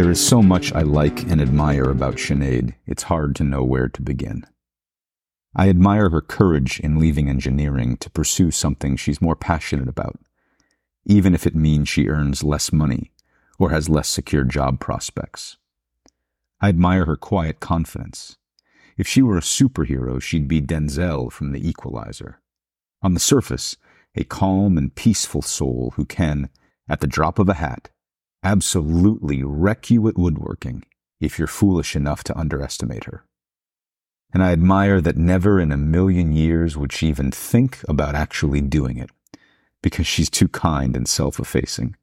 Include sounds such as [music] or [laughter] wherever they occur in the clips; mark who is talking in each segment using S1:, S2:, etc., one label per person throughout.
S1: There is so much I like and admire about Sinead, it's hard to know where to begin. I admire her courage in leaving engineering to pursue something she's more passionate about, even if it means she earns less money or has less secure job prospects. I admire her quiet confidence. If she were a superhero, she'd be Denzel from The Equalizer. On the surface, a calm and peaceful soul who can, at the drop of a hat, absolutely wreck you at woodworking if you're foolish enough to underestimate her. And I admire that never in a million years would she even think about actually doing it, because she's too kind and self-effacing.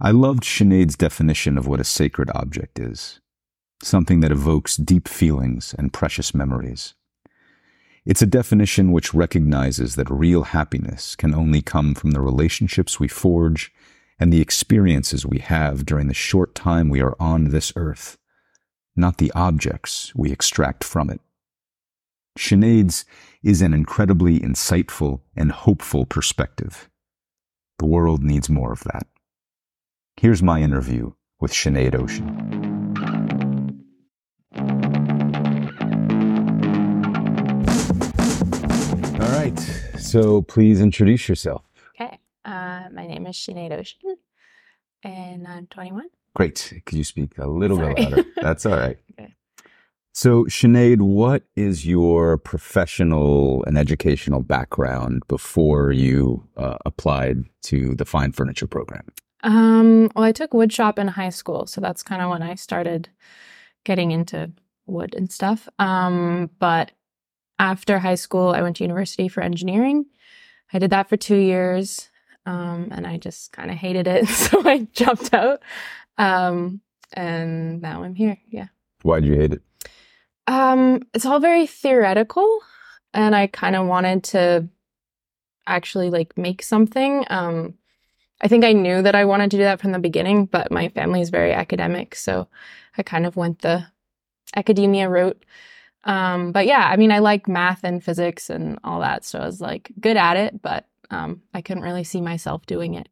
S1: I loved Sinead's definition of what a sacred object is, something that evokes deep feelings and precious memories. It's a definition which recognizes that real happiness can only come from the relationships we forge and the experiences we have during the short time we are on this earth, not the objects we extract from it. Sinead's is an incredibly insightful and hopeful perspective. The world needs more of that. Here's my interview with Sinead Ocean. All right, so please introduce yourself.
S2: Uh, my name is Sinead Ocean, and I'm 21.
S1: Great. Could you speak a little
S2: Sorry.
S1: bit louder? That's all right. [laughs]
S2: Okay.
S1: So, Sinead, what is your professional and educational background before you uh, applied to the Fine Furniture Program?
S2: Um, well, I took woodshop in high school, so that's kind of when I started getting into wood and stuff. Um, but after high school, I went to university for engineering. I did that for two years, um, and I just kind of hated it, [laughs] so I jumped out. Um, and now I'm here. Yeah.
S1: Why'd you hate it?
S2: Um, it's all very theoretical, and I kind of wanted to actually like make something. Um, I think I knew that I wanted to do that from the beginning, but my family is very academic, so I kind of went the academia route. Um, but yeah, I mean, I like math and physics and all that, so I was like good at it, but um, I couldn't really see myself doing it.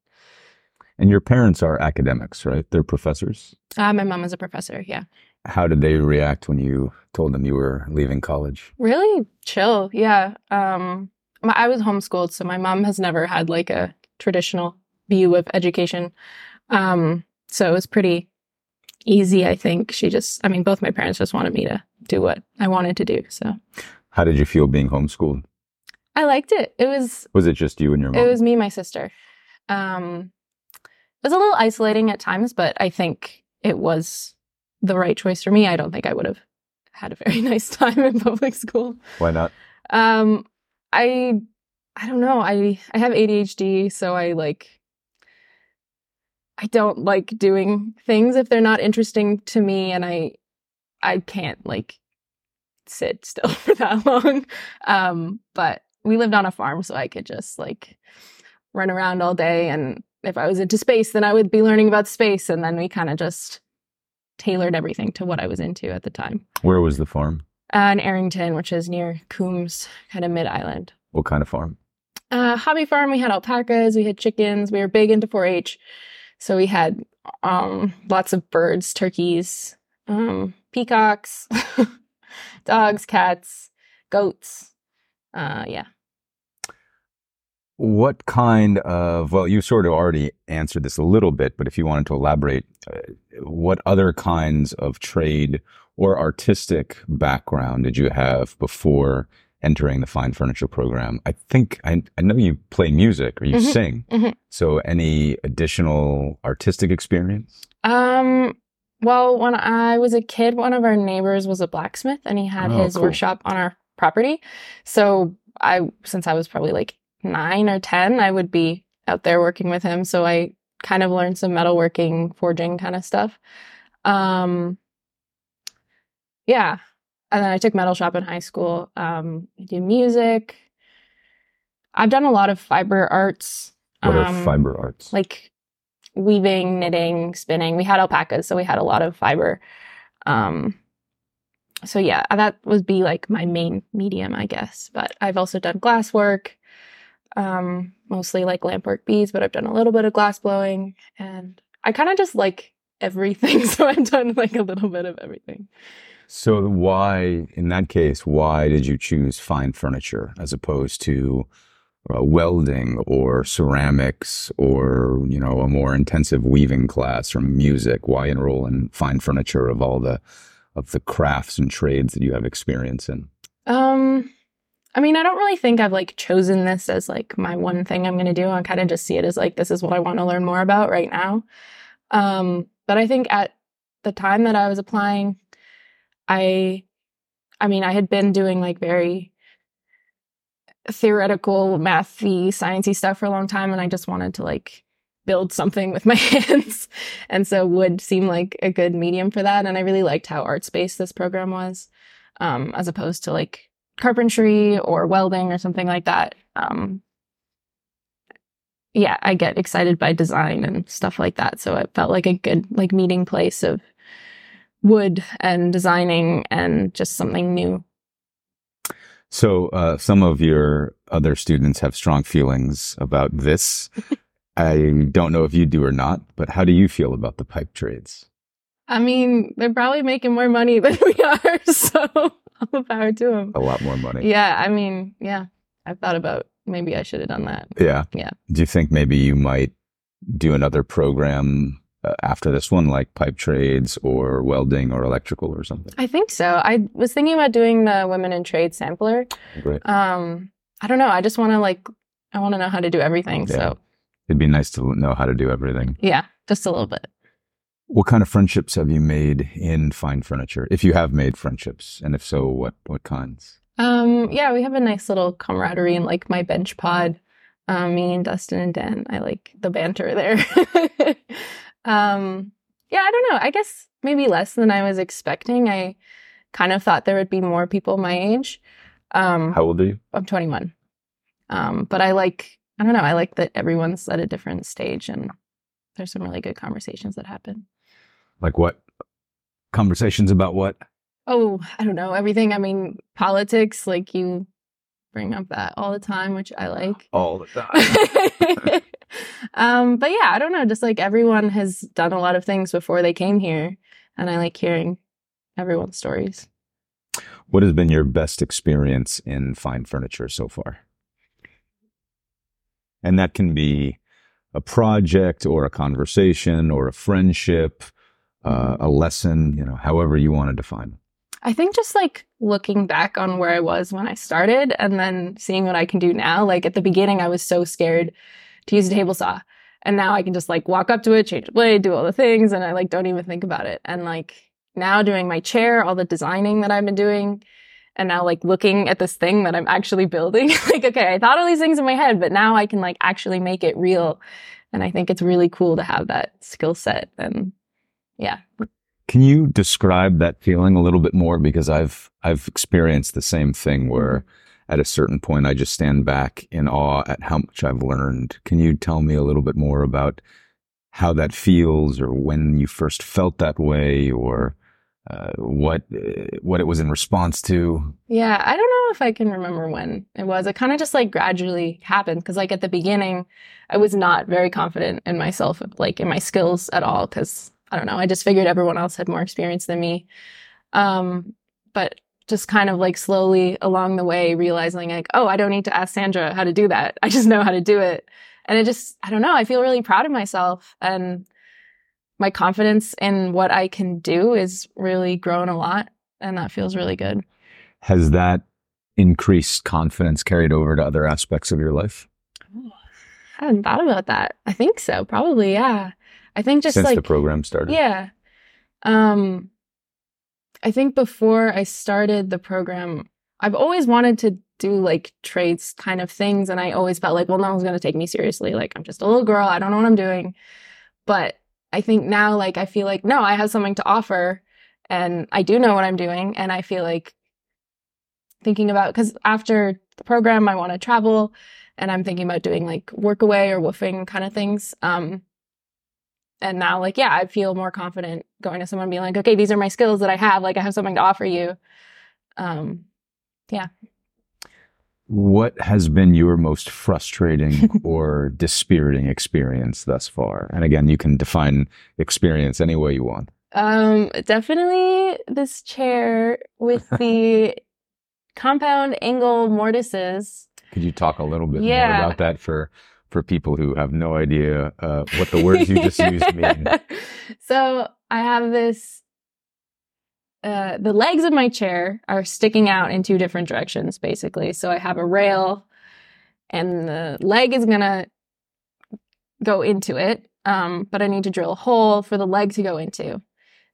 S1: And your parents are academics, right? They're professors.
S2: Uh, my mom is a professor. Yeah.
S1: How did they react when you told them you were leaving college?
S2: really chill yeah um my, i was homeschooled so my mom has never had like a traditional view of education um so it was pretty easy i think she just i mean both my parents just wanted me to do what i wanted to do so
S1: How did you feel being homeschooled?
S2: I liked it it was
S1: Was it just you and your mom?
S2: it was me and my sister um it was a little isolating at times but i think it was the right choice for me i don't think i would have had a very [laughs] nice time in public school
S1: Why not?
S2: Um, I, I don't know. I I have ADHD, so I like. I don't like doing things if they're not interesting to me, and I, I can't like sit still [laughs] for that long. Um, but we lived on a farm, so I could just like run around all day, and if I was into space, then I would be learning about space, and then we kind of just tailored everything to what I was into at the time
S1: Where was the farm?
S2: uh, in Errington, which is near Coombs, kind of mid island.
S1: What kind of farm?
S2: Uh, hobby farm, we had alpacas, we had chickens, we were big into 4 H. So we had um, lots of birds, turkeys, um, peacocks, [laughs] dogs, cats, goats. Uh, yeah.
S1: What kind of, well, you sort of already answered this a little bit, but if you wanted to elaborate, uh, what other kinds of trade or artistic background did you have before entering the Fine Furniture Program? I think, I, I know you play music or you
S2: Mhm,
S1: sing.
S2: mhm.
S1: So any additional artistic experience?
S2: Um, well, when I was a kid, one of our neighbors was a blacksmith and he had
S1: Oh,
S2: his
S1: cool.
S2: workshop on our property. So I, since I was probably like nine or 10, I would be out there working with him. So I kind of learned some metalworking, forging kind of stuff. Um, yeah. And then I took metal shop in high school. Um, I do music. I've done a lot of fiber arts.
S1: What are
S2: um,
S1: fiber arts?
S2: like weaving, knitting, spinning. We had alpacas, so we had a lot of fiber. Um, so yeah, that would be like my main medium, I guess. But I've also done glass work, um, mostly like lampwork beads, but I've done a little bit of glass blowing, and I kind of just like everything. [laughs] So I've done like a little bit of everything.
S1: So why, in that case, why did you choose fine furniture as opposed to uh, welding or ceramics or you know a more intensive weaving class or music? Why enroll in fine furniture of all the of the crafts and trades that you have experience in?
S2: Um, I mean, I don't really think I've like chosen this as like my one thing I'm going to do. I kind of just see it as like this is what I want to learn more about right now. Um, but I think at the time that I was applying, I, I mean, I had been doing like very theoretical, mathy, sciencey stuff for a long time, and I just wanted to like build something with my [laughs] hands. and so wood seemed like a good medium for that. And I really liked how art space this program was, um, as opposed to like carpentry or welding or something like that. Um, yeah, I get excited by design and stuff like that. So it felt like a good like meeting place of wood and designing and just something new.
S1: So uh, some of your other students have strong feelings about this. [laughs] I don't know if you do or not, but how do you feel about the pipe trades?
S2: I mean, they're probably making more money [laughs] than we are, [laughs] so all power to them.
S1: A lot more money.
S2: Yeah, I mean, yeah, I've thought about maybe I should have done that.
S1: Yeah.
S2: Yeah.
S1: Do you think maybe you might do another program uh, after this one, like pipe trades or welding or electrical or something?
S2: I think so. I was thinking about doing the women in trade sampler.
S1: Great.
S2: Um, I don't know. I just want to like, I want to know how to do everything.
S1: Yeah.
S2: So
S1: It'd be nice to know how to do everything.
S2: yeah, just a little bit.
S1: What kind of friendships have you made in fine furniture? If you have made friendships, and if so, what what kinds?
S2: Um, yeah, we have a nice little camaraderie in like my bench pod. Um, me and Dustin and Dan. I like the banter there. [laughs] um, yeah, I don't know. I guess maybe less than I was expecting. I kind of thought there would be more people my age. Um,
S1: How old are you?
S2: I'm 21. Um, but I like, I don't know, I like that everyone's at a different stage and there's some really good conversations that happen.
S1: Like what? Conversations about what?
S2: Oh, I don't know, everything. I mean, politics, like you bring up that all the time, which I like.
S1: All the time. [laughs]
S2: um, but yeah, I don't know, just like everyone has done a lot of things before they came here. And I like hearing everyone's stories.
S1: what has been your best experience in fine furniture so far? And that can be a project or a conversation or a friendship, uh, a lesson, you know, however you want to define it.
S2: I think just like looking back on where I was when I started and then seeing what I can do now. Like at the beginning, I was so scared to use a table saw. And now I can just like walk up to it, change the blade, do all the things, and I like don't even think about it. And like now doing my chair, all the designing that I've been doing, and now like looking at this thing that I'm actually building, [laughs] like, okay, I thought all these things in my head, but now I can like actually make it real. And I think it's really cool to have that skill set. And yeah,
S1: Can you describe that feeling a little bit more? Because I've I've experienced the same thing where at a certain point I just stand back in awe at how much I've learned. Can you tell me a little bit more about how that feels, or when you first felt that way, or uh, what uh, what it was in response to?
S2: Yeah, I don't know if I can remember when it was. It kind of just like gradually happened because like at the beginning, I was not very confident in myself, like in my skills at all. Because I don't know, I just figured everyone else had more experience than me. Um, but just kind of like slowly along the way realizing like, oh, I don't need to ask Sandra how to do that. I just know how to do it. And it just, I don't know, I feel really proud of myself and my confidence in what I can do is really grown a lot. And that feels really good.
S1: Has that increased confidence carried over to other aspects of your life
S2: I hadn't thought about that. I think so. Probably, yeah. I think just
S1: since
S2: like
S1: the program started?
S2: yeah. Um I think before I started the program, I've always wanted to do like trades kind of things and I always felt like, well, no one's going to take me seriously. Like I'm just a little girl, I don't know what I'm doing. But I think now like I feel like no, I have something to offer and I do know what I'm doing and I feel like thinking about cuz after the program I want to travel and I'm thinking about doing like Workaway or WWOOFing kind of things. Um, and now, like, yeah, I feel more confident going to someone and being like, okay, these are my skills that I have. Like, I have something to offer you. Um,
S1: what has been your most frustrating [laughs] or dispiriting experience thus far? And again, you can define experience any way you want.
S2: Um, definitely this chair with [laughs] the compound angle mortises.
S1: Could you talk a little bit
S2: Yeah.
S1: more about that for for people who have no idea uh, what the words you just used mean? [laughs]
S2: so I have this. Uh, the legs of my chair are sticking out in two different directions, basically. So I have a rail, and the leg is gonna go into it, um, but I need to drill a hole for the leg to go into.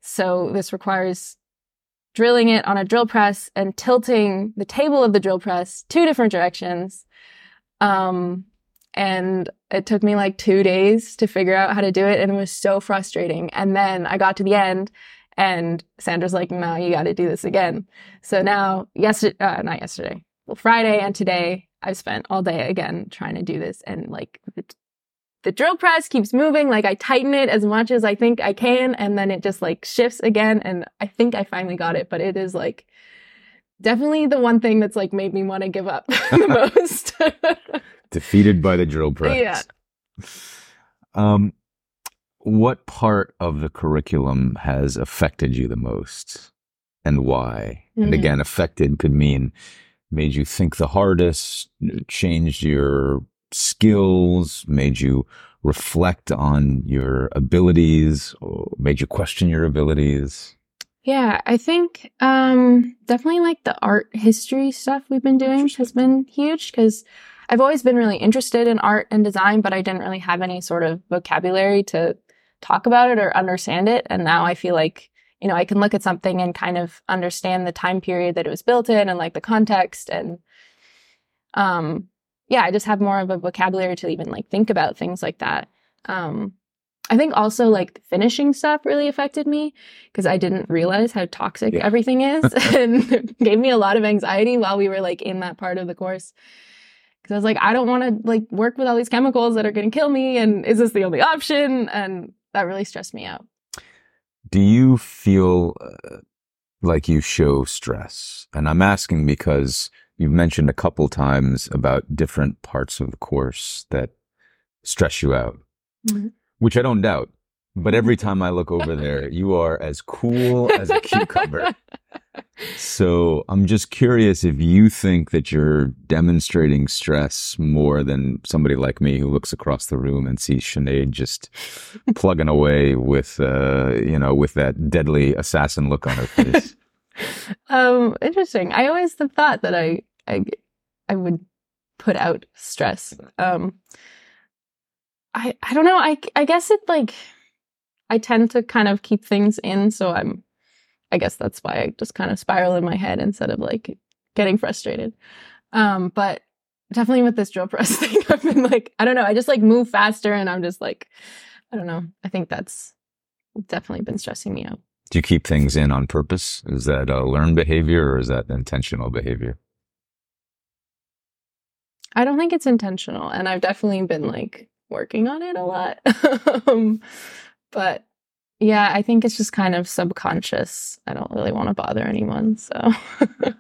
S2: So this requires drilling it on a drill press and tilting the table of the drill press two different directions. Um, and it took me like two days to figure out how to do it and it was so frustrating and then i got to the end and sandra's like no you got to do this again. So now yesterday uh, not yesterday well friday and today i've spent all day again trying to do this. And like the, the drill press keeps moving. Like i tighten it as much as i think i can. And then it just like shifts again. And i think i finally got it. But it is like definitely the one thing that's like made me want to give up [laughs] the [laughs] most. [laughs]
S1: Defeated by the drill press.
S2: Yeah.
S1: Um, what part of the curriculum has affected you the most, and why? And
S2: Mhm.
S1: again, affected could mean made you think the hardest, changed your skills, made you reflect on your abilities, or made you question your abilities.
S2: Yeah, I think um definitely like the art history stuff we've been doing has been huge because I've always been really interested in art and design, but I didn't really have any sort of vocabulary to talk about it or understand it. And now I feel like, you know, I can look at something and kind of understand the time period that it was built in and like the context and um yeah, I just have more of a vocabulary to even like think about things like that. Um I think also like the finishing stuff really affected me because I didn't realize how toxic
S1: Yeah.
S2: everything [laughs] is [laughs] and gave me a lot of anxiety while we were like in that part of the course. Cause I was like, I don't want to like work with all these chemicals that are going to kill me. And is this the only option? And that really stressed me out.
S1: Do you feel uh, like you show stress? And I'm asking because you've mentioned a couple times about different parts of the course that stress you out,
S2: Mhm.
S1: which I don't doubt. But every [laughs] time I look over there, you are as cool as a [laughs] cucumber. So I'm just curious if you think that you're demonstrating stress more than somebody like me who looks across the room and sees Sinead just [laughs] plugging away with, uh, you know, with that deadly assassin look on her face. [laughs]
S2: Um, interesting. I always thought that I, I, I would put out stress. Um, I, I don't know. I, I guess it like, I tend to kind of keep things in. So I'm, I guess that's why I just kind of spiral in my head instead of like getting frustrated. Um, but definitely with this drill [laughs] press thing, I've been like, I don't know. I just like move faster and I'm just like, I don't know. I think that's definitely been stressing me out.
S1: Do you keep things in on purpose? Is that a learned behavior or is that intentional behavior?
S2: I don't think it's intentional, and I've definitely been like working on it a lot. [laughs] um, but yeah, I think it's just kind of subconscious. I don't really want to bother anyone, so [laughs]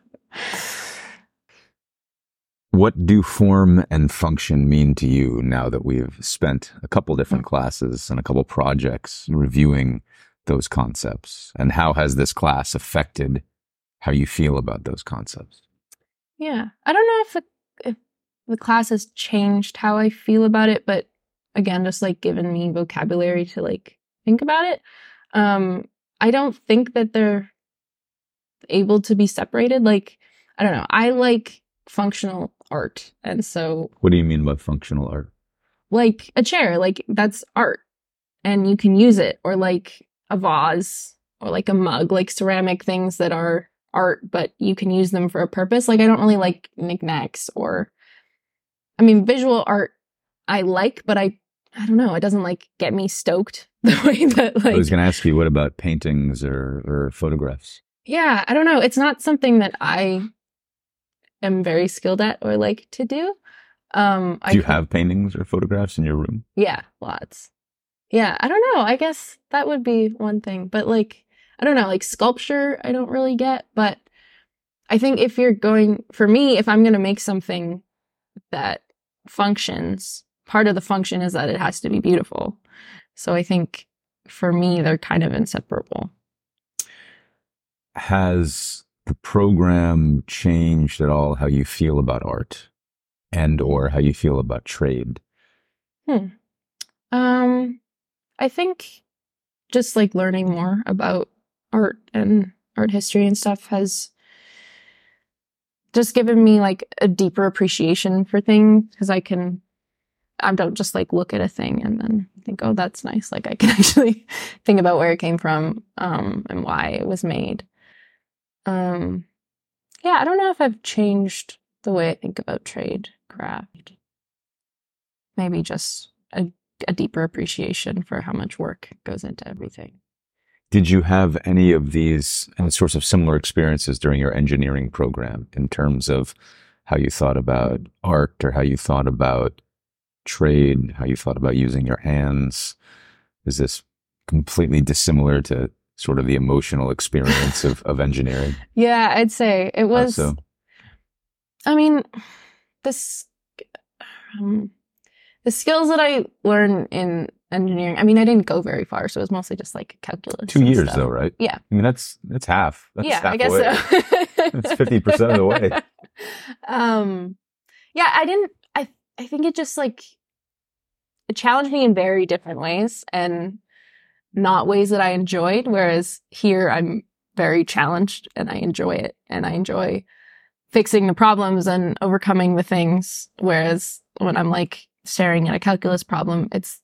S1: What do form and function mean to you now that we've spent a couple different mm. classes and a couple projects reviewing those concepts? And how has this class affected how you feel about those concepts?
S2: yeah, I don't know if the if the class has changed how I feel about it, but again, just like given me vocabulary to like think about it. Um, I don't think that they're able to be separated. Like, I don't know. I like functional art, and so
S1: What do you mean by functional art?
S2: like a chair, like that's art and you can use it or like a vase or like a mug, like ceramic things that are art, but you can use them for a purpose. Like I don't really like knickknacks or, I mean, visual art I like, but I, I don't know, it doesn't like get me stoked the [laughs] way that
S1: I was going to ask you, what about paintings or, or photographs?
S2: yeah, I don't know. It's not something that I am very skilled at or like to do. Um, I
S1: Do you have paintings or photographs in your room?
S2: Yeah, lots. Yeah, I don't know. I guess that would be one thing. But like, I don't know, like sculpture, I don't really get, but I think if you're going, for me, if I'm going to make something that functions, part of the function is that it has to be beautiful. So I think for me, they're kind of inseparable.
S1: Has the program changed at all how you feel about art and or how you feel about trade?
S2: Hmm. Um, I think just like learning more about art and art history and stuff has just given me like a deeper appreciation for things because I can I don't just like look at a thing and then think, oh, that's nice. Like I can [laughs] actually think about where it came from um, and why it was made. Um, yeah, I don't know if I've changed the way I think about trade craft. Maybe just a, a deeper appreciation for how much work goes into everything.
S1: Did you have any of these any sorts of similar experiences during your engineering program in terms of how you thought about art or how you thought about trade, how you thought about using your hands? Is this completely dissimilar to sort of the emotional experience of, of engineering? [laughs]
S2: Yeah, I'd say it was.
S1: so?
S2: I mean, this um, the skills that I learned in engineering. I mean, I didn't go very far, so it was mostly just like calculus.
S1: Two years
S2: stuff.
S1: though, right?
S2: Yeah.
S1: I mean, that's that's half. That's
S2: yeah, I guess so.
S1: That's 50% of the way. [laughs]
S2: Um, yeah, I didn't. I I think it just like it challenged me in very different ways and not ways that I enjoyed. Whereas here, I'm very challenged and I enjoy it, and I enjoy fixing the problems and overcoming the things. Whereas when I'm like staring at a calculus problem, it's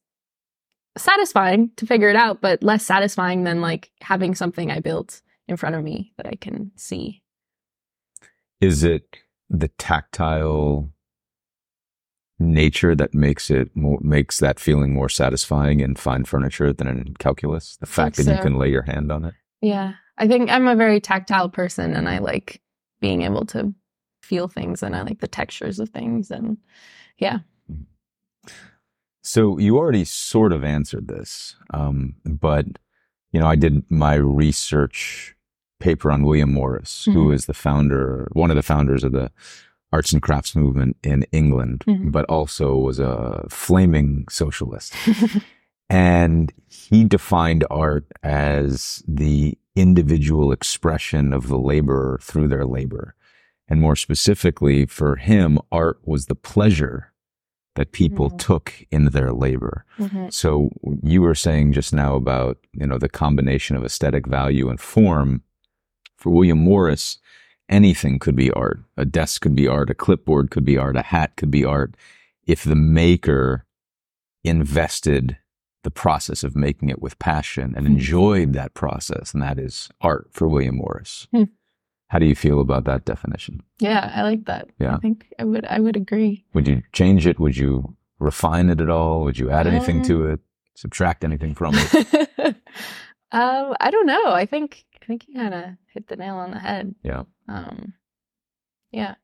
S2: satisfying to figure it out, but less satisfying than like having something I built in front of me that I can see.
S1: Is it the tactile nature that makes it more, makes that feeling more satisfying in fine furniture than in calculus? The fact that
S2: think
S1: you can lay your hand on it.
S2: Yeah. I think I'm a very tactile person and I like being able to feel things and I like the textures of things and yeah.
S1: So you already sort of answered this, um, but you know, I did my research paper on William Morris, who
S2: Mhm.
S1: is the founder, one of the founders of the arts and crafts movement in England,
S2: Mhm.
S1: but also was a flaming socialist. [laughs] And he defined art as the individual expression of the laborer through their labor. And more specifically, for him, art was the pleasure that people
S2: Mhm.
S1: took in their labor.
S2: Mhm.
S1: So you were saying just now about, you know, the combination of aesthetic value and form. For William Morris, anything could be art. A desk could be art, a clipboard could be art, a hat could be art. If the maker invested the process of making it with passion and
S2: Hmm.
S1: enjoyed that process, and that is art for William Morris.
S2: Hmm.
S1: How do you feel about that definition?
S2: Yeah, I like that.
S1: Yeah.
S2: I think I would I would agree.
S1: Would you change it? Would you refine it at all? Would you add anything
S2: Um,
S1: to it? Subtract anything from it? [laughs]
S2: um, I don't know. I think I think you kind of hit the nail on the head.
S1: Yeah.
S2: Um, yeah,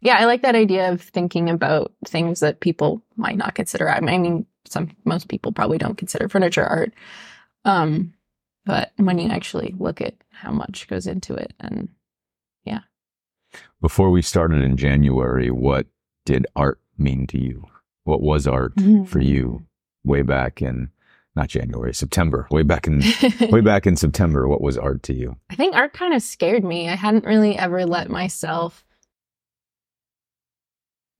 S2: yeah. I like that idea of thinking about things that people might not consider. I mean, some most people probably don't consider furniture art. Um, but when you actually look at how much goes into it, and yeah.
S1: Before we started in January, what did art mean to you? What was art
S2: Mm.
S1: for you way back in not January, September? Way back in way [laughs] back in September, what was art to you?
S2: I think art kind of scared me. I hadn't really ever let myself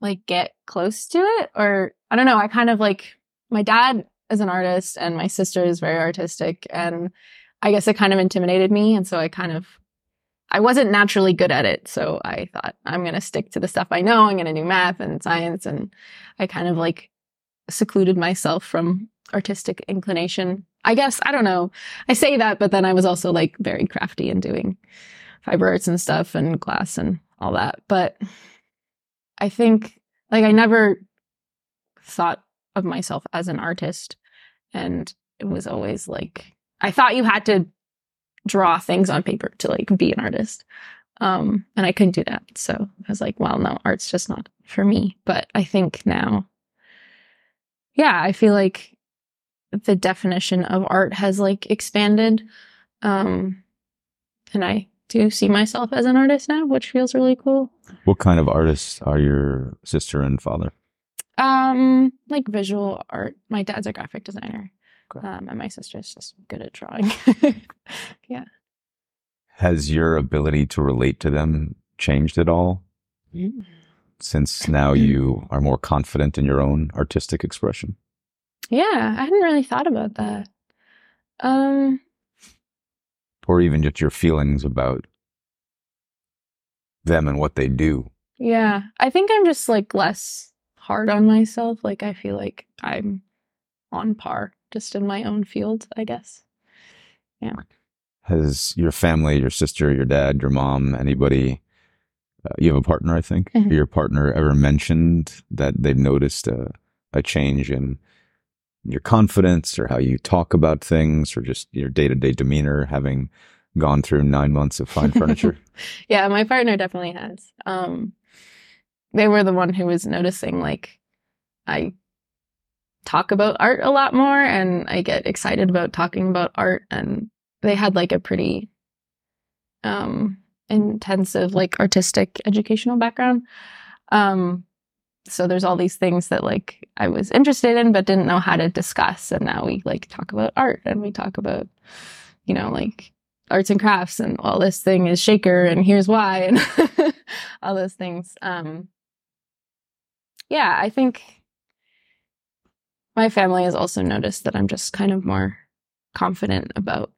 S2: like get close to it or I don't know, I kind of like my dad is an artist and my sister is very artistic and I guess it kind of intimidated me and so I kind of I wasn't naturally good at it. So I thought I'm going to stick to the stuff I know. I'm going to do math and science and I kind of like secluded myself from artistic inclination. I guess I don't know. I say that, but then I was also like very crafty and doing fiber arts and stuff and glass and all that. But I think like I never thought of myself as an artist. And it was always like, I thought you had to draw things on paper to like be an artist. Um, and I couldn't do that. So I was like, well, no, art's just not for me. But I think now, yeah, I feel like the definition of art has like expanded. Um, and I do see myself as an artist now, which feels really cool.
S1: What kind of artists are your sister and father?
S2: Um, like visual art. My dad's a graphic designer,
S1: Okay.
S2: um, and my sister's just good at drawing. [laughs] yeah.
S1: Has your ability to relate to them changed at all since now you are more confident in your own artistic expression?
S2: Yeah, I hadn't really thought about that. Um,
S1: Or even just your feelings about them and what they do?
S2: yeah, I think I'm just like less hard on myself. Like I feel like I'm on par just in my own field, I guess. Yeah.
S1: Has your family, your sister, your dad, your mom, anybody, uh, you have a partner, I think,
S2: Mhm.
S1: your partner ever mentioned that they've noticed a, a change in your confidence or how you talk about things or just your day to day demeanor having gone through nine months of fine furniture? [laughs]
S2: yeah, my partner definitely has. Um, they were the one who was noticing like I talk about art a lot more and I get excited about talking about art and they had like a pretty um intensive like artistic educational background. Um so there's all these things that like I was interested in but didn't know how to discuss. And now we like talk about art and we talk about you know like arts and crafts and all this thing is shaker and here's why and [laughs] all those things. Um yeah i think my family has also noticed that i'm just kind of more confident about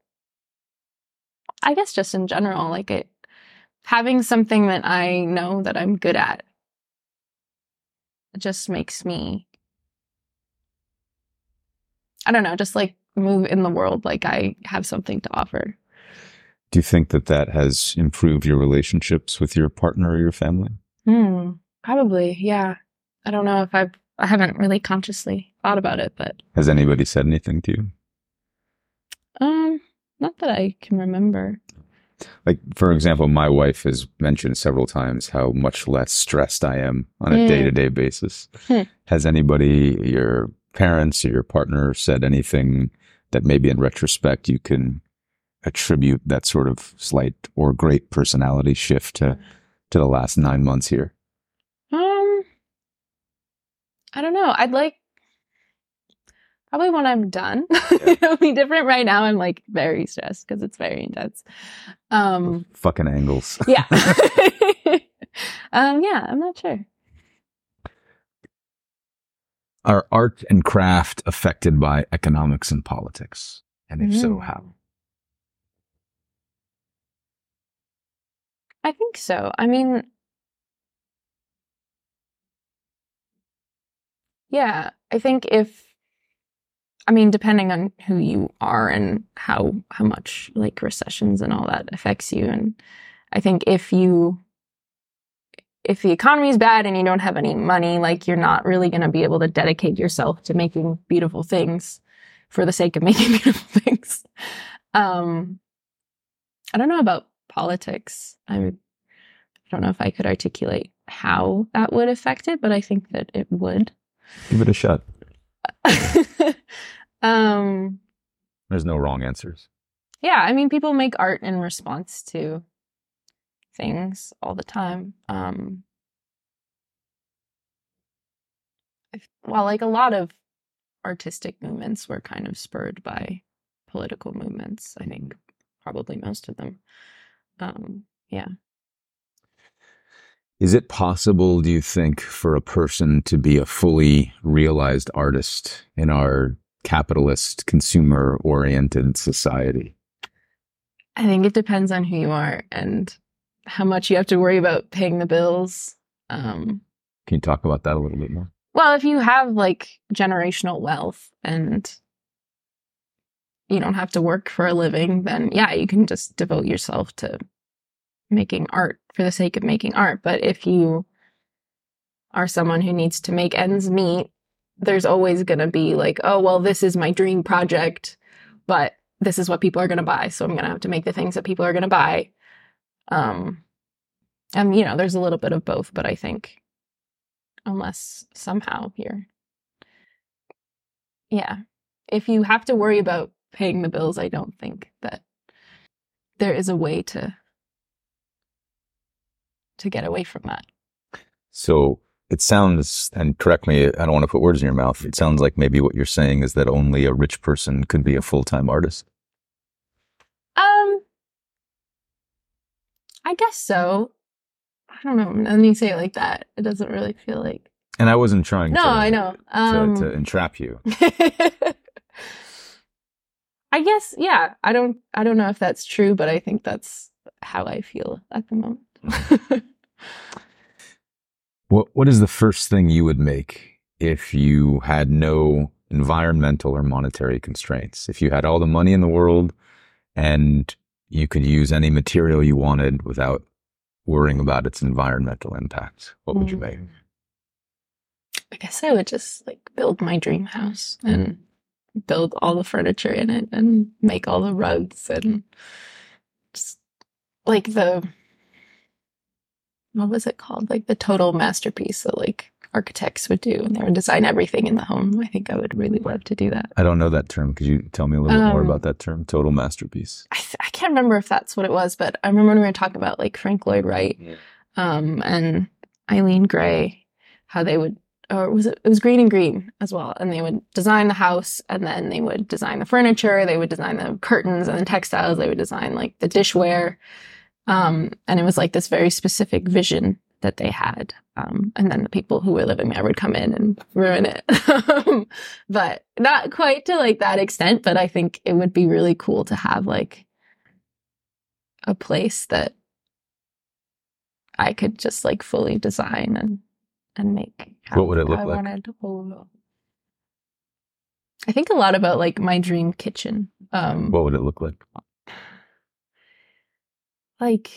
S2: i guess just in general like it having something that i know that i'm good at just makes me i don't know just like move in the world like i have something to offer
S1: Do you think that that has improved your relationships with your partner or your family?
S2: Hmm. Probably, yeah. I don't know if I've I haven't really consciously thought about it, but
S1: Has anybody said anything to you?
S2: um not that I can remember.
S1: Like, for example, my wife has mentioned several times how much less stressed I am on a day to day basis.
S2: Hmm.
S1: Has anybody, your parents or your partner, said anything that maybe in retrospect you can attribute that sort of slight or great personality shift to, to the last nine months here?
S2: Um I don't know. I'd like probably when I'm done. [laughs] It'll be different right now. I'm like very stressed because it's very intense. Um
S1: Fucking angles. [laughs]
S2: yeah. [laughs] um yeah, I'm not sure.
S1: Are art and craft affected by economics and politics? And if so,
S2: Mm.
S1: how?
S2: I think so. I mean, yeah, I think if, I mean, depending on who you are and how how much like recessions and all that affects you, and I think if you if the economy is bad and you don't have any money, like you're not really going to be able to dedicate yourself to making beautiful things for the sake of [laughs] making beautiful things. Um, I don't know about politics. I I don't know if I could articulate how that would affect it, but I think that it would.
S1: Give it a shot. [laughs]
S2: um,
S1: There's no wrong answers.
S2: yeah, I mean, people make art in response to things all the time. Um, well, like a lot of artistic movements were kind of spurred by political movements. I think probably most of them. Um, yeah.
S1: Is it possible, do you think, for a person to be a fully realized artist in our capitalist, consumer oriented society?
S2: I think it depends on who you are and how much you have to worry about paying the bills. Um,
S1: Can you talk about that a little bit more?
S2: well, if you have like generational wealth and you don't have to work for a living, then yeah, you can just devote yourself to making art for the sake of making art. But if you are someone who needs to make ends meet, there's always going to be like, oh, well, this is my dream project, but this is what people are going to buy. So I'm going to have to make the things that people are going to buy. Um, and, you know, there's a little bit of both, but I think unless somehow here, yeah, if you have to worry about paying the bills, I don't think that there is a way to to get away from that.
S1: So it sounds, and correct me, I don't want to put words in your mouth. It sounds like maybe what you're saying is that only a rich person could be a full time artist.
S2: Um, I guess so. I don't know. When you say it like that, it doesn't really feel like.
S1: And I wasn't trying
S2: No,
S1: to,
S2: I know. Um,
S1: to, to entrap you. [laughs]
S2: I guess, yeah. I don't. I don't know if that's true, but I think that's how I feel at the moment. [laughs]
S1: What What is the first thing you would make if you had no environmental or monetary constraints? If you had all the money in the world and you could use any material you wanted without worrying about its environmental impact, what would you make?
S2: Mm. I guess I would just like build my dream house and build all the furniture in it and make all the rugs and just like the what was it called? Like the total masterpiece that like architects would do and they would design everything in the home. I think I would really love to do that.
S1: I don't know that term. Could you tell me a little bit more
S2: Um,
S1: about that term? Total masterpiece.
S2: I, th- I can't remember if that's what it was, but I remember when we were talking about like Frank Lloyd Wright um, and Eileen Gray, how they would, or was it, it was Greene and Greene as well. And they would design the house and then they would design the furniture, they would design the curtains and the textiles, they would design like the dishware. Um, and it was like this very specific vision that they had. Um, and then the people who were living there would come in and ruin it. [laughs] But not quite to like that extent, but I think it would be really cool to have like a place that I could just like fully design and and make.
S1: What would it look
S2: I
S1: like?
S2: Wanted. I think a lot about like my dream kitchen. Um,
S1: What would it look like?
S2: Like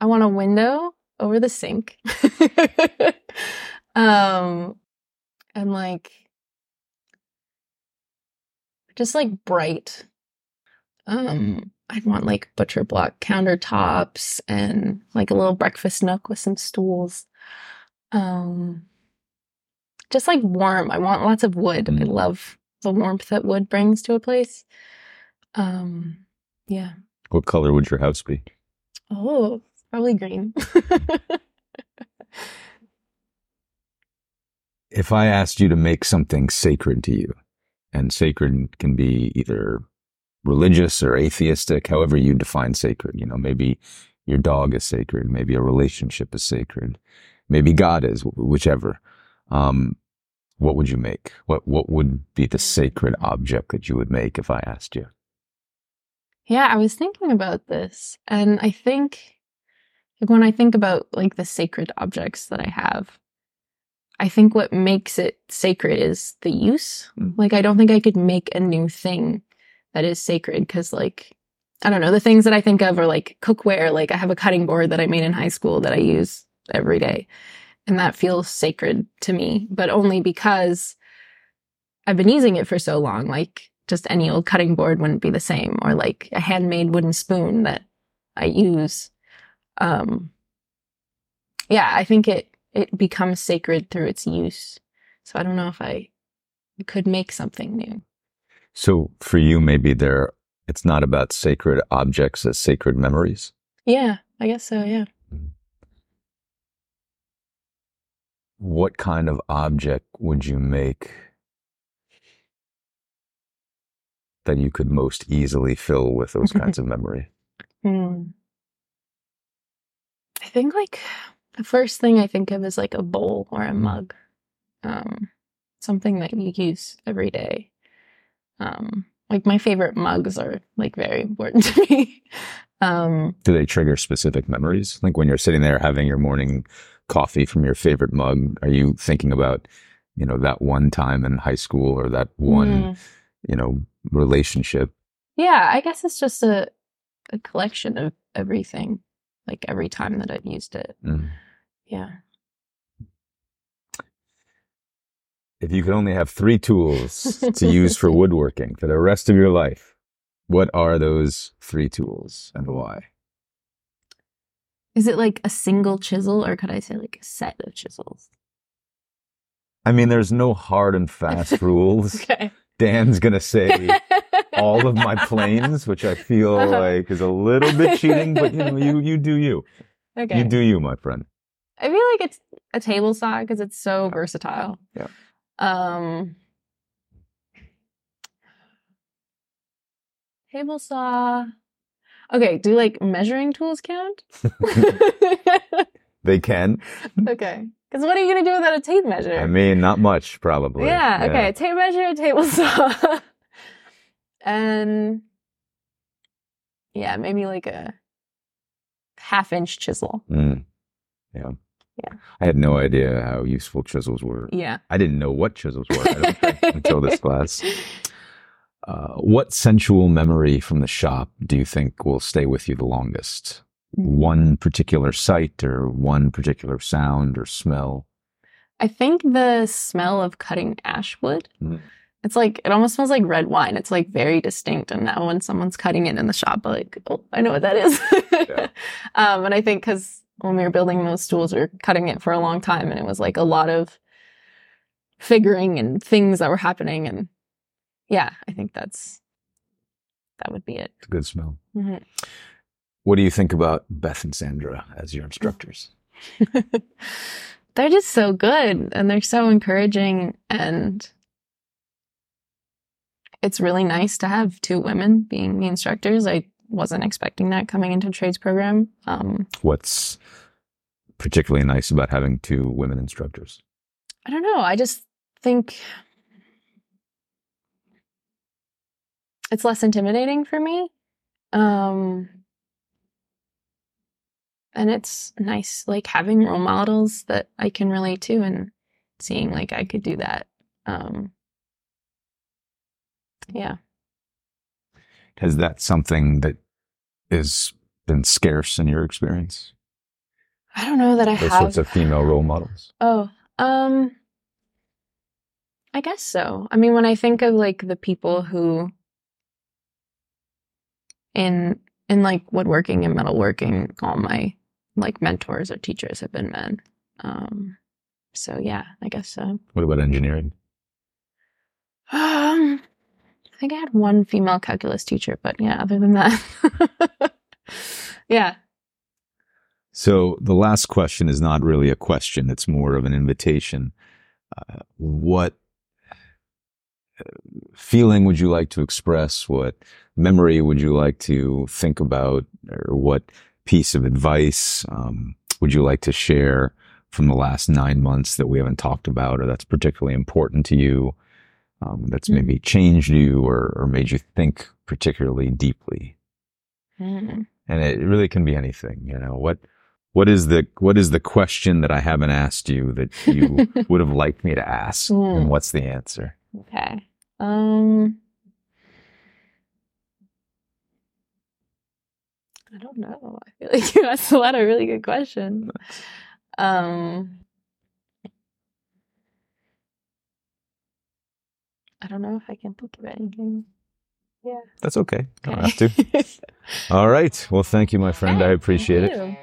S2: I want a window over the sink. [laughs] um and like just like bright. Um I'd want like butcher block countertops and like a little breakfast nook with some stools. Um just like warm. I want lots of wood. I
S1: Mm.
S2: love the warmth that wood brings to a place. Um yeah.
S1: What color would your house be?
S2: Oh, probably green. [laughs]
S1: If I asked you to make something sacred to you, and sacred can be either religious or atheistic, however you define sacred, you know, maybe your dog is sacred, maybe a relationship is sacred, maybe God is, whichever. Um, what would you make? What what would be the sacred object that you would make if I asked you?
S2: Yeah, I was thinking about this, and I think like when I think about like the sacred objects that I have, I think what makes it sacred is the use.
S1: Mm.
S2: Like I don't think I could make a new thing that is sacred because like I don't know, the things that I think of are like cookware, like I have a cutting board that I made in high school that I use every day. And that feels sacred to me, but only because I've been using it for so long. Like just any old cutting board wouldn't be the same, or like a handmade wooden spoon that I use. Um, yeah, I think it it becomes sacred through its use. So I don't know if I could make something new.
S1: So for you, maybe there, it's not about sacred objects as sacred memories.
S2: Yeah, I guess so. Yeah.
S1: What kind of object would you make that you could most easily fill with those kinds of memory?
S2: Hmm. I think like the first thing I think of is like a bowl or a mug. Um, something that you use every day. Um, like my favorite mugs are like very important [laughs] to me. Um,
S1: Do they trigger specific memories? Like when you're sitting there having your morning coffee from your favorite mug, are you thinking about, you know, that one time in high school or that one,
S2: mm,
S1: you know, relationship?
S2: yeah, I guess it's just a a collection of everything. Like every time that I've used it.
S1: Mm.
S2: Yeah.
S1: If you could only have three tools [laughs] to use for woodworking for the rest of your life, what are those three tools and why?
S2: Is it like a single chisel or could I say like a set of chisels?
S1: I mean, there's no hard and fast [laughs] rules.
S2: Okay.
S1: Dan's to say [laughs] all of my planes, which I feel
S2: Uh-huh.
S1: like is a little bit cheating, but you know, you, you do you.
S2: Okay.
S1: You do you, my friend.
S2: I feel like it's a table saw because it's so versatile.
S1: Yeah.
S2: Um. Table saw. Okay, do like measuring tools count? [laughs] [laughs]
S1: They can.
S2: okay. Because what are you gonna do without a tape measure?
S1: I mean, not much, probably.
S2: yeah, Okay. Tape measure, table saw, and [laughs] yeah, maybe like a half inch chisel.
S1: Mm. Yeah.
S2: Yeah.
S1: I had no idea how useful chisels were.
S2: Yeah.
S1: I didn't know what chisels were I don't think, [laughs] until this class. Uh, what sensual memory from the shop do you think will stay with you the longest? One particular sight or one particular sound or smell?
S2: I think the smell of cutting ash wood.
S1: Mm.
S2: It's like it almost smells like red wine. It's like very distinct. And now when someone's cutting it in the shop, I'm like, oh, I know what that is.
S1: Yeah. [laughs]
S2: um, and I think because when we were building those stools, we were cutting it for a long time, and it was like a lot of figuring and things that were happening. And yeah, I think that's that would be it.
S1: It's a good smell.
S2: Mhm.
S1: What do you think about Beth and Sandra as your instructors? [laughs]
S2: they're just so good and they're so encouraging and it's really nice to have two women being the instructors i wasn't expecting that coming into trades program um,
S1: What's particularly nice about having two women instructors?
S2: i don't know i just think it's less intimidating for me um, and it's nice like having role models that i can relate to and seeing like i could do that um, yeah
S1: Has that something that has been scarce in your experience?
S2: I don't know that I
S1: Those
S2: have.
S1: sorts of female role models.
S2: oh, um, I guess so. I mean, when I think of like the people who in in like woodworking and metalworking, all my like mentors or teachers have been men. Um, so yeah, I guess so.
S1: What about engineering?
S2: Um, I think I had one female calculus teacher, but yeah, other than that, [laughs] yeah.
S1: So the last question is not really a question; it's more of an invitation. Uh, what uh, feeling would you like to express? What memory would you like to think about, or what piece of advice um, would you like to share from the last nine months that we haven't talked about, or that's particularly important to you? Um, that's
S2: Mm.
S1: maybe changed you or, or made you think particularly deeply
S2: Mm.
S1: and it really can be anything you know what what is the what is the question that i haven't asked you that you [laughs] would have liked me to ask
S2: Hmm.
S1: and what's the answer
S2: Okay. Um I don't know. I feel like [laughs] you asked a lot of really good questions. Um I don't know if I can think of anything. Yeah.
S1: that's okay you don't have to [laughs] all right well thank you my friend i appreciate
S2: thank
S1: it
S2: you.